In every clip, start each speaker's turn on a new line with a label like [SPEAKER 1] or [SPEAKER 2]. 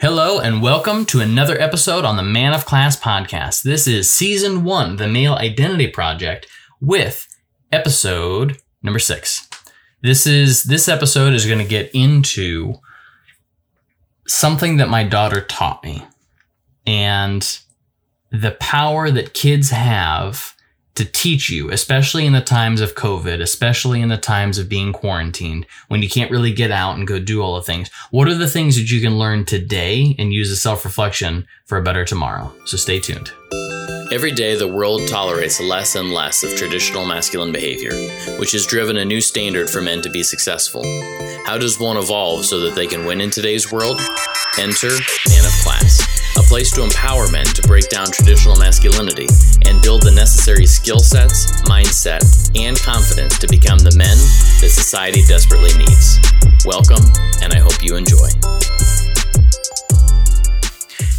[SPEAKER 1] Hello and welcome to another episode on the Man of Class podcast. This is season one, the Male Identity Project, with episode number six. This is this episode is going to get into something that my daughter taught me and the power that kids have to teach you, especially in the times of COVID, especially in the times of being quarantined, when you can't really get out and go do all the things. What are the things that you can learn today and use as self reflection for a better tomorrow? So stay tuned.
[SPEAKER 2] Every day, the world tolerates less and less of traditional masculine behavior, which has driven a new standard for men to be successful. How does one evolve so that they can win in today's world? Enter Man of Class a place to empower men to break down traditional masculinity and build the necessary skill sets, mindset, and confidence to become the men that society desperately needs. Welcome, and I hope you enjoy.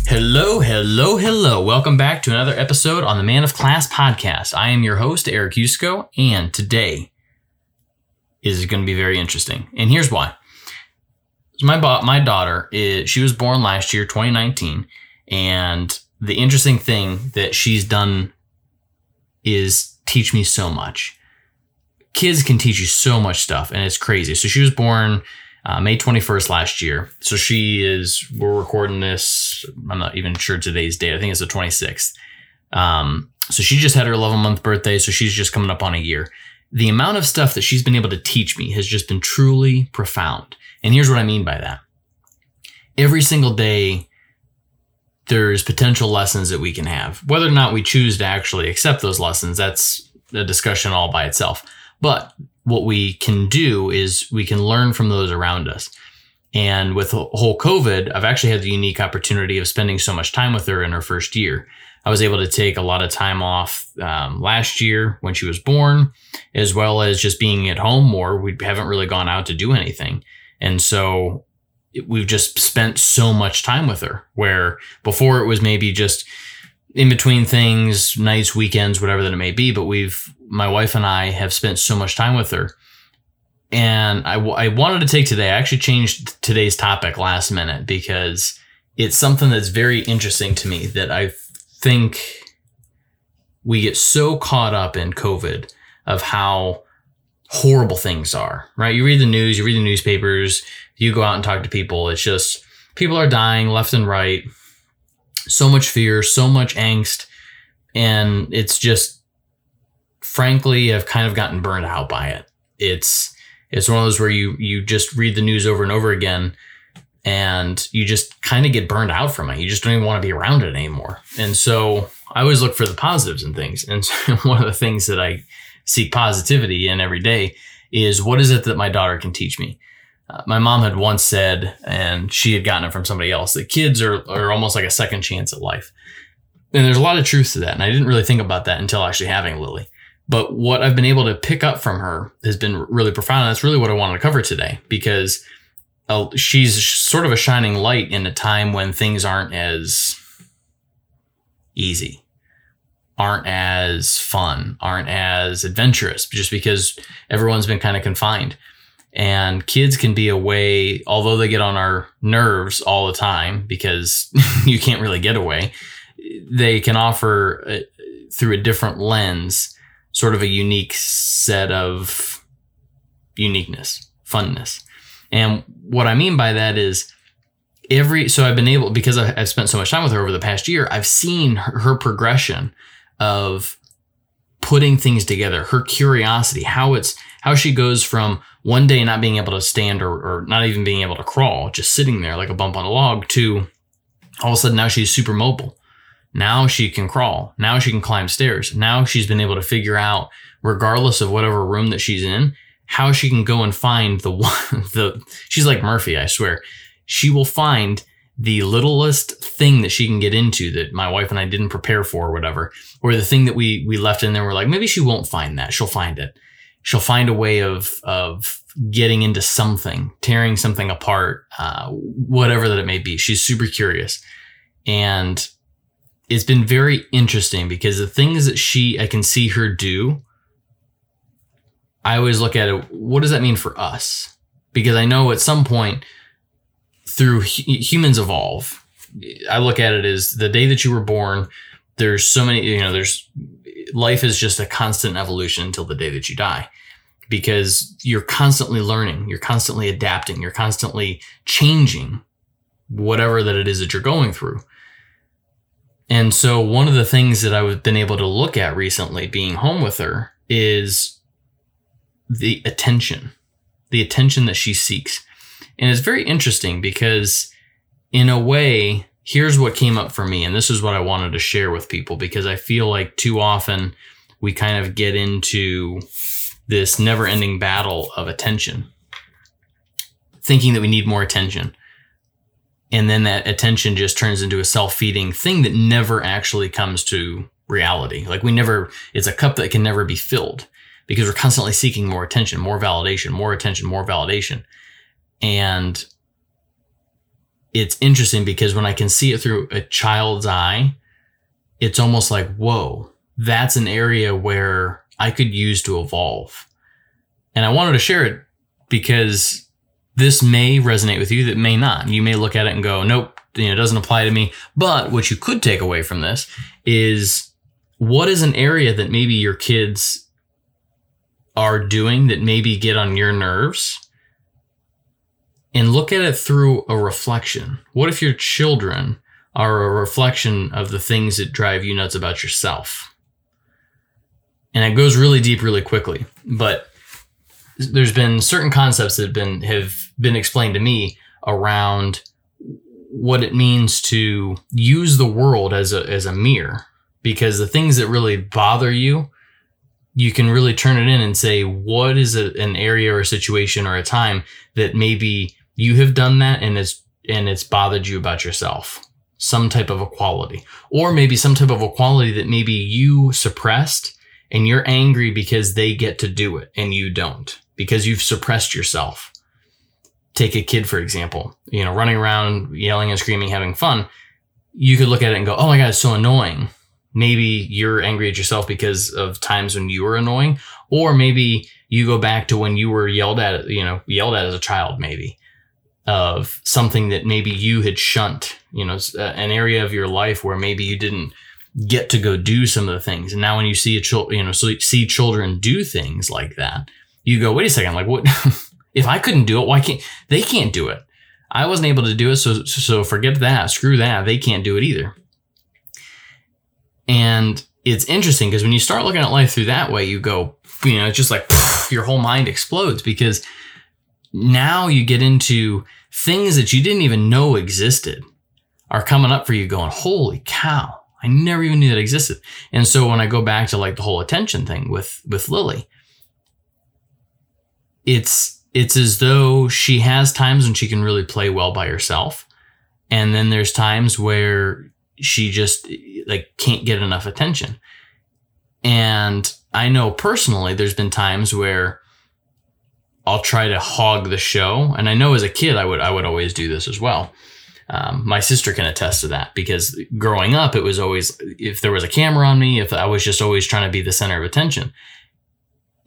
[SPEAKER 1] Hello, hello, hello. Welcome back to another episode on the Man of Class podcast. I am your host, Eric Yusko, and today is going to be very interesting. And here's why. My, my daughter, is, she was born last year, 2019, and the interesting thing that she's done is teach me so much. Kids can teach you so much stuff, and it's crazy. So she was born uh, May 21st last year. So she is, we're recording this, I'm not even sure today's date. I think it's the 26th. Um, so she just had her 11 month birthday. So she's just coming up on a year. The amount of stuff that she's been able to teach me has just been truly profound. And here's what I mean by that. Every single day, there's potential lessons that we can have. Whether or not we choose to actually accept those lessons, that's a discussion all by itself. But what we can do is we can learn from those around us. And with whole COVID, I've actually had the unique opportunity of spending so much time with her in her first year. I was able to take a lot of time off um, last year when she was born, as well as just being at home more. We haven't really gone out to do anything. And so we've just spent so much time with her where before it was maybe just in between things nights weekends whatever that it may be but we've my wife and i have spent so much time with her. And I, I wanted to take today i actually changed today's topic last minute because it's something that's very interesting to me that i think we get so caught up in covid of how horrible things are right? You read the news you read the newspapers you go out and talk to people, it's just people are dying left and right. So much fear, so much angst. And it's just, frankly, I've kind of gotten burned out by it. It's, it's one of those where you, you just read the news over and over again and you just kind of get burned out from it. You just don't even want to be around it anymore. And so I always look for the positives in things. And so one of the things that I seek positivity in every day is what is it that my daughter can teach me? Uh, my mom had once said, and she had gotten it from somebody else, that kids are, are almost like a second chance at life. And there's a lot of truth to that. And I didn't really think about that until actually having Lily. But what I've been able to pick up from her has been really profound. And that's really what I wanted to cover today because uh, she's sort of a shining light in a time when things aren't as easy, aren't as fun, aren't as adventurous, just because everyone's been kind of confined and kids can be a way although they get on our nerves all the time because you can't really get away they can offer uh, through a different lens sort of a unique set of uniqueness funness. And what i mean by that is every so i've been able because i've spent so much time with her over the past year i've seen her, her progression of putting things together her curiosity how it's how she goes from one day not being able to stand or, or not even being able to crawl, just sitting there like a bump on a log, to all of a sudden now she's super mobile. Now she can crawl. Now she can climb stairs. Now she's been able to figure out, regardless of whatever room that she's in, how she can go and find the one, the, she's like Murphy, I swear. She will find the littlest thing that she can get into that my wife and I didn't prepare for or whatever, or the thing that we, we left in there. We're like, maybe she won't find that. She'll find it she'll find a way of of getting into something, tearing something apart, uh, whatever that it may be. She's super curious, and it's been very interesting because the things that she I can see her do. I always look at it. What does that mean for us? Because I know at some point through humans evolve. I look at it as the day that you were born. There's so many, you know, there's life is just a constant evolution until the day that you die because you're constantly learning, you're constantly adapting, you're constantly changing whatever that it is that you're going through. And so one of the things that I've been able to look at recently being home with her is the attention, the attention that she seeks. And it's very interesting because in a way, here's what came up for me. And this is what I wanted to share with people because I feel like too often we kind of get into this never ending battle of attention, thinking that we need more attention. And then that attention just turns into a self feeding thing that never actually comes to reality. Like we never, it's a cup that can never be filled because we're constantly seeking more attention, more validation, more attention, more validation. And it's interesting because when I can see it through a child's eye, it's almost like, whoa, that's an area where I could use to evolve. And I wanted to share it because this may resonate with you, that may not. You may look at it and go, nope, you know, it doesn't apply to me. But what you could take away from this is what is an area that maybe your kids are doing that maybe get on your nerves and look at it through a reflection. What if your children are a reflection of the things that drive you nuts about yourself? And it goes really deep really quickly. But there's been certain concepts that have been have been explained to me around what it means to use the world as a as a mirror because the things that really bother you you can really turn it in and say what is a, an area or a situation or a time that maybe you have done that and it's and it's bothered you about yourself. Some type of equality. Or maybe some type of equality that maybe you suppressed and you're angry because they get to do it and you don't. Because you've suppressed yourself. Take a kid for example you know running around yelling and screaming having fun. You could look at it and go oh my god it's so annoying. Maybe you're angry at yourself because of times when you were annoying. Or maybe you go back to when you were yelled at you know yelled at as a child maybe of something that maybe you had shunt, you know, uh, an area of your life where maybe you didn't get to go do some of the things. And now when you see a child, you know, see children do things like that, you go, wait a second, like what, if I couldn't do it, why can't, they can't do it. I wasn't able to do it. So, so forget that. Screw that. They can't do it either. And it's interesting because when you start looking at life through that way, you go, you know, it's just like your whole mind explodes because now you get into things that you didn't even know existed are coming up for you going, holy cow, I never even knew that existed. And so when I go back to like the whole attention thing with, with Lily, it's, it's as though she has times when she can really play well by herself. And then there's times where she just like can't get enough attention. And I know personally there's been times where I'll try to hog the show. And I know as a kid, I would I would always do this as well. Um, my sister can attest to that because growing up, it was always if there was a camera on me, if I was just always trying to be the center of attention.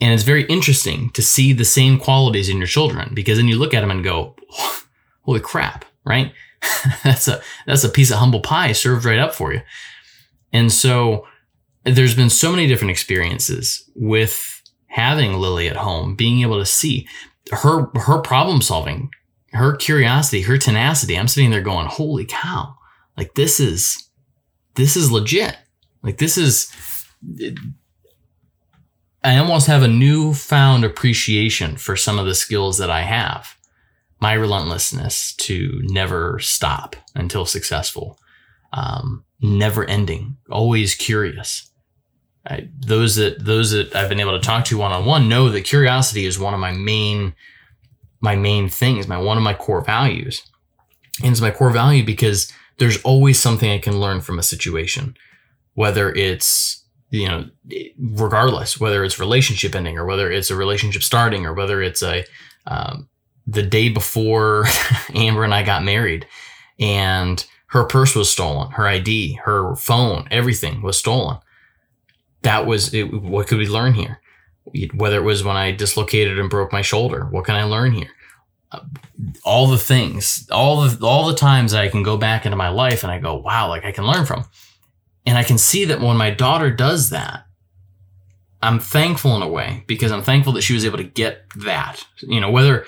[SPEAKER 1] And it's very interesting to see the same qualities in your children because then you look at them and go, "Holy crap!" Right? that's a that's a piece of humble pie served right up for you. And so there's been so many different experiences with having Lily at home, being able to see her her problem solving, her curiosity, her tenacity. I'm sitting there going, "Holy cow. Like this is this is legit. Like this is I almost have a newfound appreciation for some of the skills that I have. My relentlessness to never stop until successful, um, never ending, always curious, I, those that those that I've been able to talk to one on one know that curiosity is one of my main my main things, my one of my core values. And it's my core value because there's always something I can learn from a situation, whether it's you know regardless whether it's relationship ending or whether it's a relationship starting or whether it's a um, the day before Amber and I got married and her purse was stolen, her ID, her phone, everything was stolen that was it, what could we learn here? Whether it was when I dislocated and broke my shoulder, what can I learn here? Uh, all the things, all the all the times I can go back into my life and I go, wow, like I can learn from. And I can see that when my daughter does that, I'm thankful in a way because I'm thankful that she was able to get that. You know, whether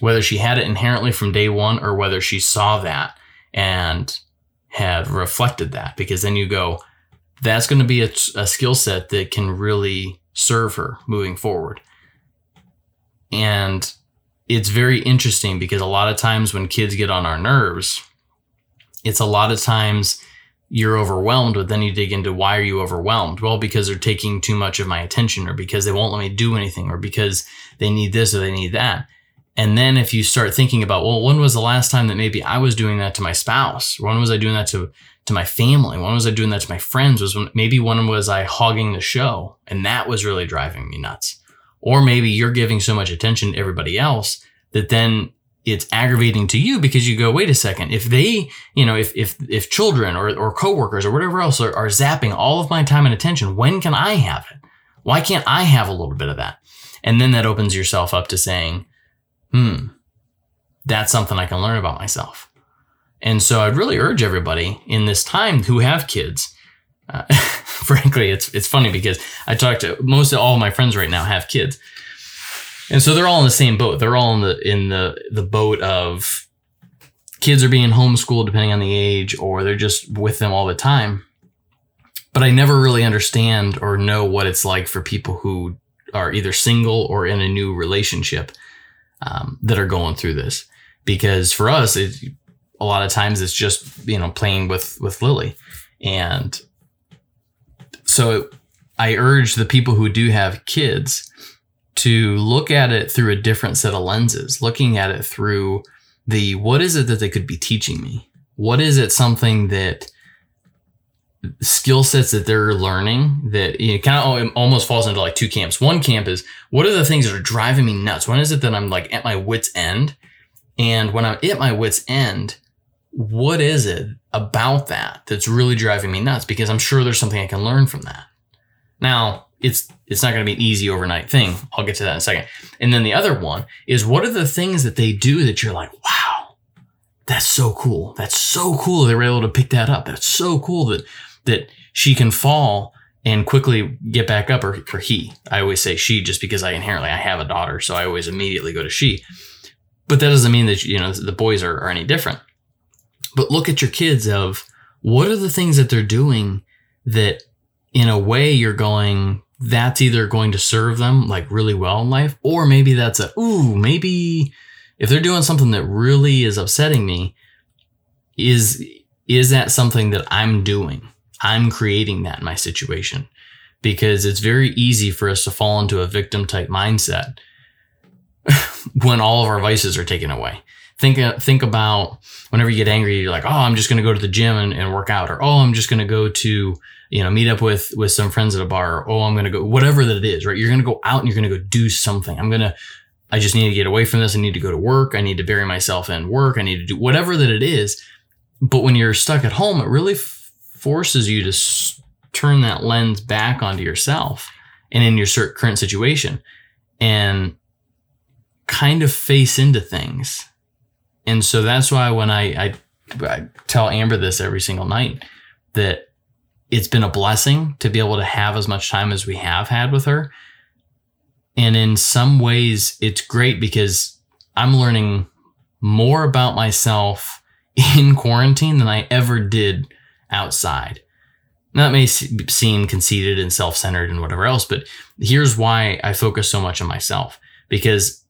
[SPEAKER 1] whether she had it inherently from day one or whether she saw that and had reflected that because then you go that's going to be a, a skill set that can really serve her moving forward and it's very interesting because a lot of times when kids get on our nerves, it's a lot of times you're overwhelmed, but then you dig into why are you overwhelmed? Well, because they're taking too much of my attention, or because they won't let me do anything, or because they need this or they need that. And then if you start thinking about, well, when was the last time that maybe I was doing that to my spouse? When was I doing that to, to my family? When was I doing that to my friends? Was when, maybe when was I hogging the show? And that was really driving me nuts. Or maybe you're giving so much attention to everybody else that then it's aggravating to you because you go, wait a second, if they, you know, if if if children or, or coworkers or whatever else are, are zapping all of my time and attention, when can I have it? Why can't I have a little bit of that? And then that opens yourself up to saying, hmm, that's something I can learn about myself. And so I'd really urge everybody in this time who have kids uh, frankly, it's it's funny because I talk to most of all my friends right now have kids, and so they're all in the same boat. They're all in the in the the boat of kids are being homeschooled depending on the age, or they're just with them all the time. But I never really understand or know what it's like for people who are either single or in a new relationship um, that are going through this. Because for us, it, a lot of times it's just you know playing with with Lily, and so I urge the people who do have kids to look at it through a different set of lenses, looking at it through the what is it that they could be teaching me? What is it something that skill sets that they're learning that you know, kind of almost falls into like two camps. One camp is what are the things that are driving me nuts? When is it that I'm like at my wits end? And when I'm at my wits end, what is it about that that's really driving me nuts? Because I'm sure there's something I can learn from that. Now, it's it's not going to be an easy overnight thing. I'll get to that in a second. And then the other one is what are the things that they do that you're like, wow, that's so cool. That's so cool. They were able to pick that up. That's so cool that that she can fall and quickly get back up or, or he. I always say she just because I inherently I have a daughter, so I always immediately go to she. But that doesn't mean that you know the boys are, are any different but look at your kids of what are the things that they're doing that in a way you're going that's either going to serve them like really well in life or maybe that's a ooh maybe if they're doing something that really is upsetting me is is that something that I'm doing? I'm creating that in my situation. Because it's very easy for us to fall into a victim type mindset when all of our vices are taken away think uh, think about whenever you get angry, you're like, oh, I'm just going to go to the gym and, and, work out, or oh, I'm just going to go to you know meet up with with some friends at a bar, or oh, I'm going to go whatever that it is, right? You're going to go out and you're going to go do something. I'm going to I just need to get away from this. I need to go to work. I need to bury myself in work. I need to do whatever that it is. But when you're stuck at home, it really f- forces you to s- turn that lens back onto yourself and in your current situation and kind of face into things and so that's why when I, I, I tell Amber this every single night that it's been a blessing to be able to have as much time as we have had with her. And in some ways, it's great because I'm learning more about myself in quarantine than I ever did outside. Now, that may seem conceited and self centered and whatever else, but here's why I focus so much on myself because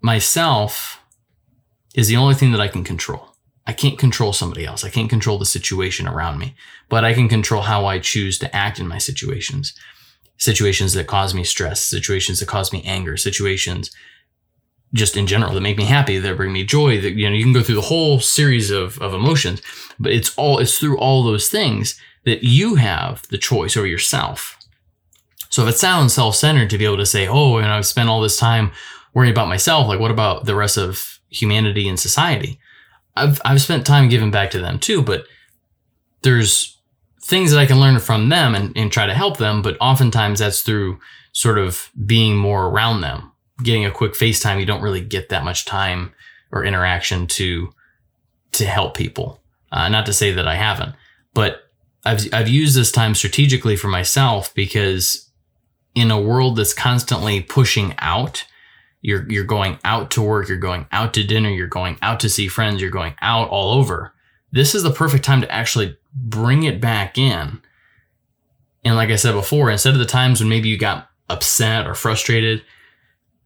[SPEAKER 1] myself is the only thing that I can control. I can't control somebody else. I can't control the situation around me, but I can control how I choose to act in my situations. Situations that cause me stress, situations that cause me anger, situations just in general that make me happy, that bring me joy, that, you know, you can go through the whole series of, of emotions, but it's all, it's through all those things that you have the choice over yourself. So if it sounds self-centered to be able to say, oh, and I've spent all this time worrying about myself, like what about the rest of humanity and society. I've I've spent time giving back to them too, but there's things that I can learn from them and, and try to help them, but oftentimes that's through sort of being more around them, getting a quick FaceTime, you don't really get that much time or interaction to to help people. Uh, not to say that I haven't, but I've I've used this time strategically for myself because in a world that's constantly pushing out, you're you're going out to work, you're going out to dinner, you're going out to see friends, you're going out all over. This is the perfect time to actually bring it back in. And like I said before, instead of the times when maybe you got upset or frustrated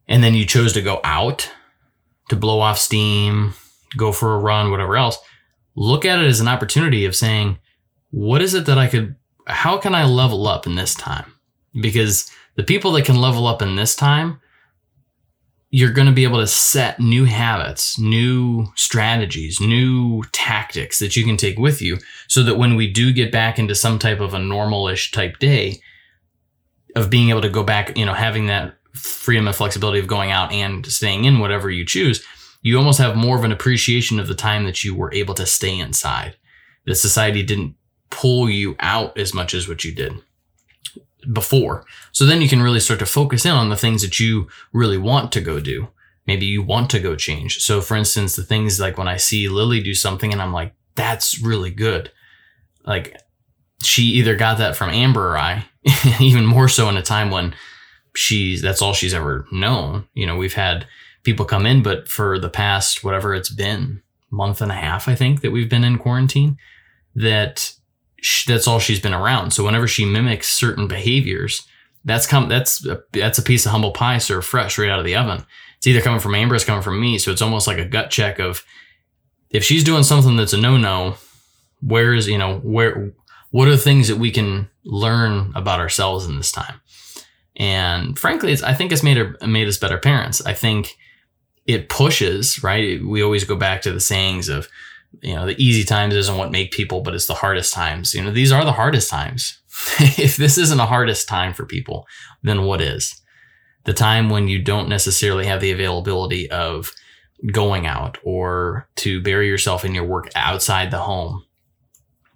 [SPEAKER 1] and then you chose to go out to blow off steam, go for a run, whatever else, look at it as an opportunity of saying, what is it that I could, how can I level up in this time? Because the people that can level up in this time, you're going to be able to set new habits, new strategies, new tactics that you can take with you so that when we do get back into some type of a normalish type day of being able to go back, you know, having that freedom and flexibility of going out and staying in whatever you choose, you almost have more of an appreciation of the time that you were able to stay inside. That society didn't pull you out as much as what you did before. So then you can really start to focus in on the things that you really want to go do. Maybe you want to go change. So for instance, the things like when I see Lily do something and I'm like, that's really good. Like she either got that from Amber or I, even more so in a time when she's, that's all she's ever known. You know, we've had people come in, but for the past, whatever it's been, month and a half, I think that we've been in quarantine, that that's all she's been around. So whenever she mimics certain behaviors, that's come that's a, that's a piece of humble pie served fresh right out of the oven. It's either coming from Amber, it's coming from me. So it's almost like a gut check of if she's doing something that's a no no, where is you know where what are things that we can learn about ourselves in this time? And frankly, I think it's made her, made us better parents. I think it pushes right. We always go back to the sayings of you know, the easy times isn't what make people, but it's the hardest times. You know, these are the hardest times. if this isn't a hardest time for people, then what is? The time when you don't necessarily have the availability of going out or to bury yourself in your work outside the home.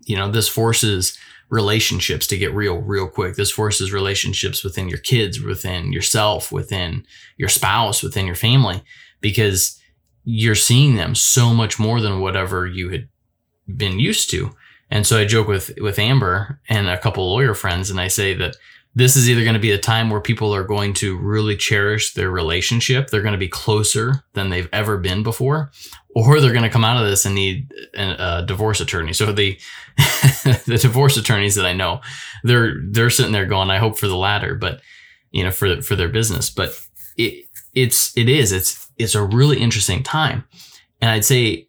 [SPEAKER 1] You know, this forces relationships to get real, real quick. This forces relationships within your kids, within yourself, within your spouse, within your family, because you're seeing them so much more than whatever you had been used to. And so I joke with with Amber and a couple lawyer friends, and I say that this is either going to be a time where people are going to really cherish their relationship, they're going to be closer than they've ever been before, or they're going to come out of this and need a, divorce attorney. So the the divorce attorneys that I know, they're they're sitting there going, I hope for the latter, but you know, for for their business. But it it's it is it's it's a really interesting time. And I'd say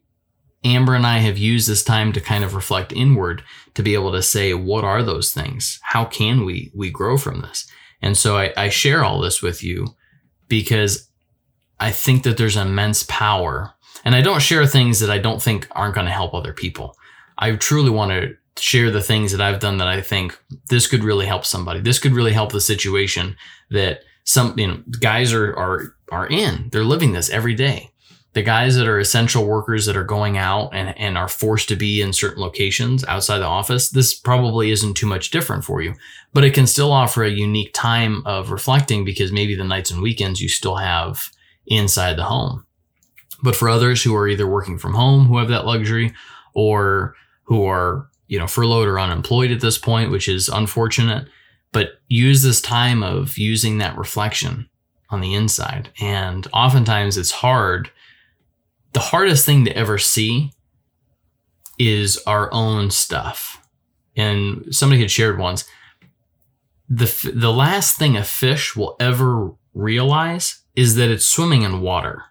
[SPEAKER 1] Amber and I have used this time to kind of reflect inward to be able to say, what are those things? How can we we grow from this? And so I, I share all this with you because I think that there's immense power. And I don't share things that I don't think aren't going to help other people. I truly want to share the things that I've done that I think this could really help somebody. This could really help the situation that some you know guys are are are in. They're living this every day. The guys that are essential workers that are going out and, and are forced to be in certain locations outside the office, this probably isn't too much different for you, but it can still offer a unique time of reflecting because maybe the nights and weekends you still have inside the home. But for others who are either working from home, who have that luxury, or who are, you know, furloughed or unemployed at this point, which is unfortunate, but use this time of using that reflection on the inside. And oftentimes it's hard. The hardest thing to ever see is our own stuff. And somebody had shared once the the last thing a fish will ever realize is that it's swimming in water.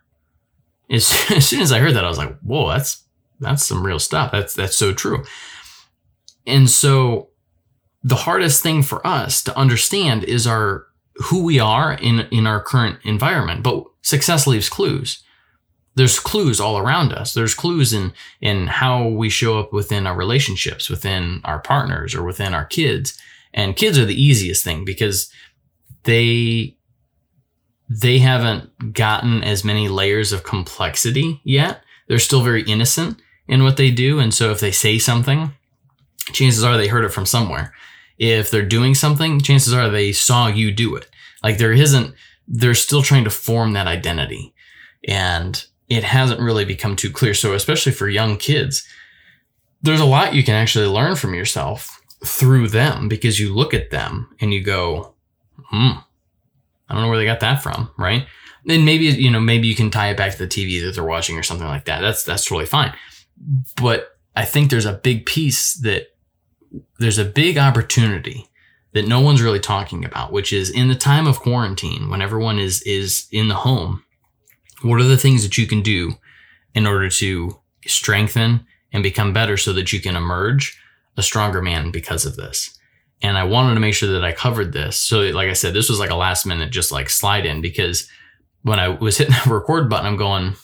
[SPEAKER 1] As, soon as I heard that, I was like, "Whoa, that's that's some real stuff. That's that's so true." And so the hardest thing for us to understand is our who we are in in our current environment. But success leaves clues. There's clues all around us. There's clues in in how we show up within our relationships within our partners or within our kids. And kids are the easiest thing because they they haven't gotten as many layers of complexity yet. They're still very innocent in what they do. And so if they say something chances are they heard it from somewhere if they're doing something, chances are they saw you do it. Like there isn't they're still trying to form that identity. And it hasn't really become too clear. So, especially for young kids, there's a lot you can actually learn from yourself through them because you look at them and you go, hmm, I don't know where they got that from, right? And maybe, you know, maybe you can tie it back to the TV that they're watching or something like that. That's, that's totally fine. But I think there's a big piece that there's a big opportunity that no one's really talking about, which is in the time of quarantine, when everyone is is in the home, what are the things that you can do in order to strengthen and become better so that you can emerge a stronger man because of this? And I wanted to make sure that I covered this. So, like I said, this was like a last minute just like slide in because when I was hitting the record button, I'm going,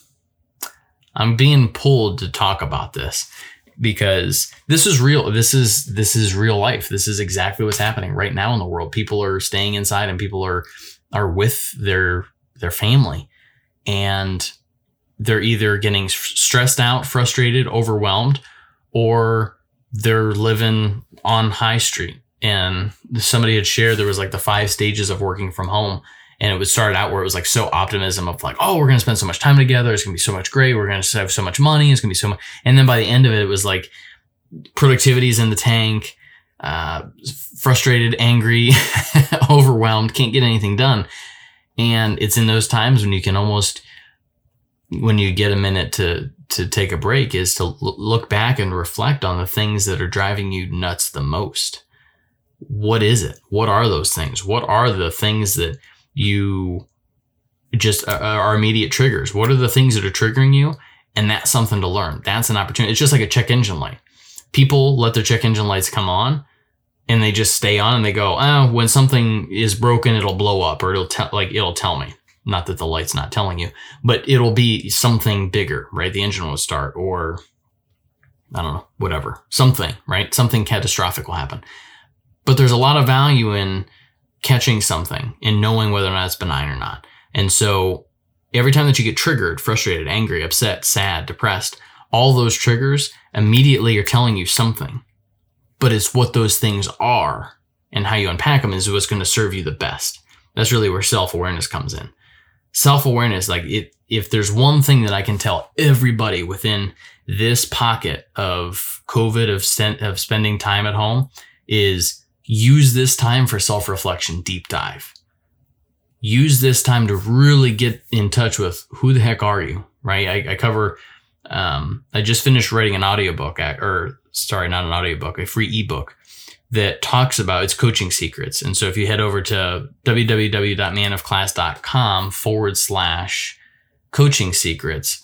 [SPEAKER 1] I'm being pulled to talk about this because this is real. This is this is real life. This is exactly what's happening right now in the world. People are staying inside and people are are with their their family and they're either getting stressed out, frustrated, overwhelmed or they're living on high street and somebody had shared there was like the five stages of working from home and it would start out where it was like so optimism of like, oh, we're to spend so much time together. It's to be so much great. We're to have so much money. It's to be so much. And then by the end of it, it was like productivity's in the tank, uh, frustrated, angry, overwhelmed, can't get anything done. And it's in those times when you can almost, when you get a minute to, to take a break is to l- look back and reflect on the things that are driving you nuts the most. What is it? What are those things? What are the things that you just uh, uh, are immediate triggers. What are the things that are triggering you? And that's something to learn. That's an opportunity. It's just like a check engine light. People let their check engine lights come on and they just stay on and they go, oh, when something is broken, it'll blow up or it'll tell, like, it'll tell me. Not that the light's not telling you, but it'll be something bigger, right? The engine will start or I don't know, whatever, something, right? Something catastrophic will happen. But there's a lot of value in catching something and knowing whether or not it's benign or not. And so every time that you get triggered, frustrated, angry, upset, sad, depressed, all those triggers immediately are telling you something. But it's what those things are and how you unpack them is what's going to serve you the best. That's really where self awareness comes in. Self awareness, like it, if there's one thing that I can tell everybody within this pocket of COVID of, st- of spending time at home is use this time for self reflection deep dive. Use this time to really get in touch with who the heck are you, right? I, I cover, um, I just finished writing an audiobook, or sorry, not an audiobook, a free ebook that talks about its coaching secrets. And so if you head over to www.manofclass.com forward slash coaching secrets,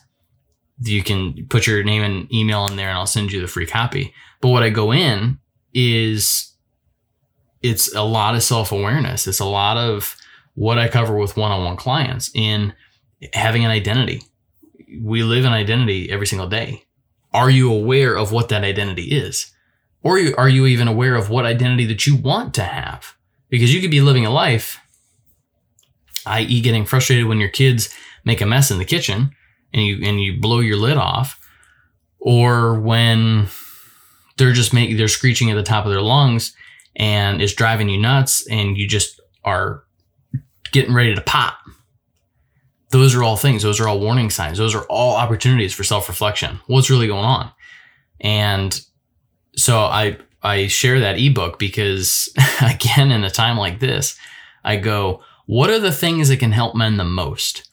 [SPEAKER 1] you can put your name and email in there and I'll send you the free copy. But what I go in is it's a lot of self awareness. It's a lot of what I cover with one on one clients in having an identity. We live an identity every single day. Are you aware of what that identity is? Or are you even aware of what identity that you want to have? Because you could be living a life, i.e., getting frustrated when your kids make a mess in the kitchen and you and you blow your lid off, or when they're just making they're screeching at the top of their lungs and it's driving you nuts and you just are getting ready to pop. Those are all things. Those are all warning signs. Those are all opportunities for self reflection. What's really going on? And so I, I share that ebook because again, in a time like this, I go, what are the things that can help men the most?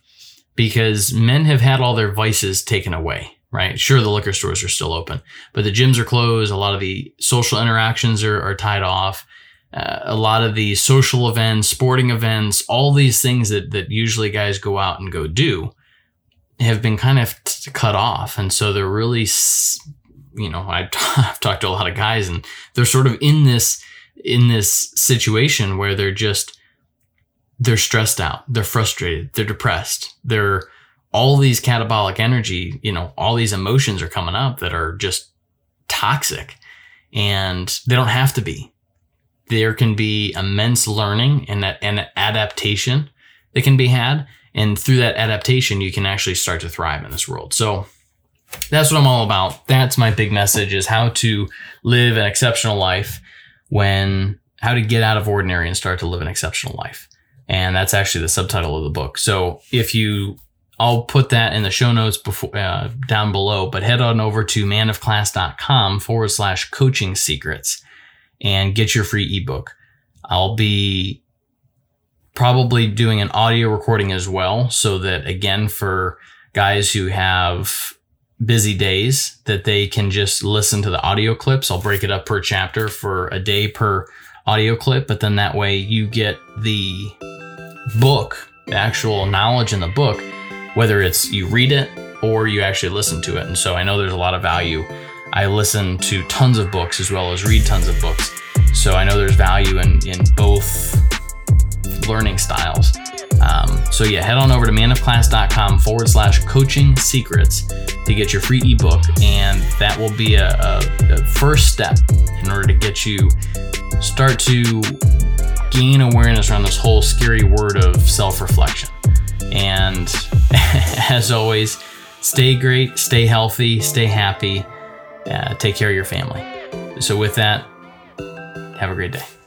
[SPEAKER 1] Because men have had all their vices taken away right? Sure, the liquor stores are still open, but the gyms are closed. A lot of the social interactions are, are tied off. Uh, a lot of the social events, sporting events, all these things that, that usually guys go out and go do have been kind of t- cut off. And so they're really, you know, I've, I've talked to a lot of guys and they're sort of in this, in this situation where they're just, they're stressed out, they're frustrated, they're depressed, they're, all these catabolic energy, you know, all these emotions are coming up that are just toxic and they don't have to be. There can be immense learning and that and adaptation that can be had. And through that adaptation, you can actually start to thrive in this world. So that's what I'm all about. That's my big message is how to live an exceptional life when how to get out of ordinary and start to live an exceptional life. And that's actually the subtitle of the book. So if you, I'll put that in the show notes before uh, down below, but head on over to manofclass.com forward slash coaching secrets and get your free ebook. I'll be probably doing an audio recording as well so that again for guys who have busy days that they can just listen to the audio clips. I'll break it up per chapter for a day per audio clip, but then that way you get the book, the actual knowledge in the book, whether it's you read it or you actually listen to it. And so I know there's a lot of value. I listen to tons of books as well as read tons of books. So I know there's value in, in both learning styles. Um, so yeah, head on over to manofclass.com forward slash coaching secrets to get your free ebook, and that will be a, a, a first step in order to get you start to gain awareness around this whole scary word of self-reflection. And as always, stay great, stay healthy, stay happy, uh, take care of your family. So with that, have a great day.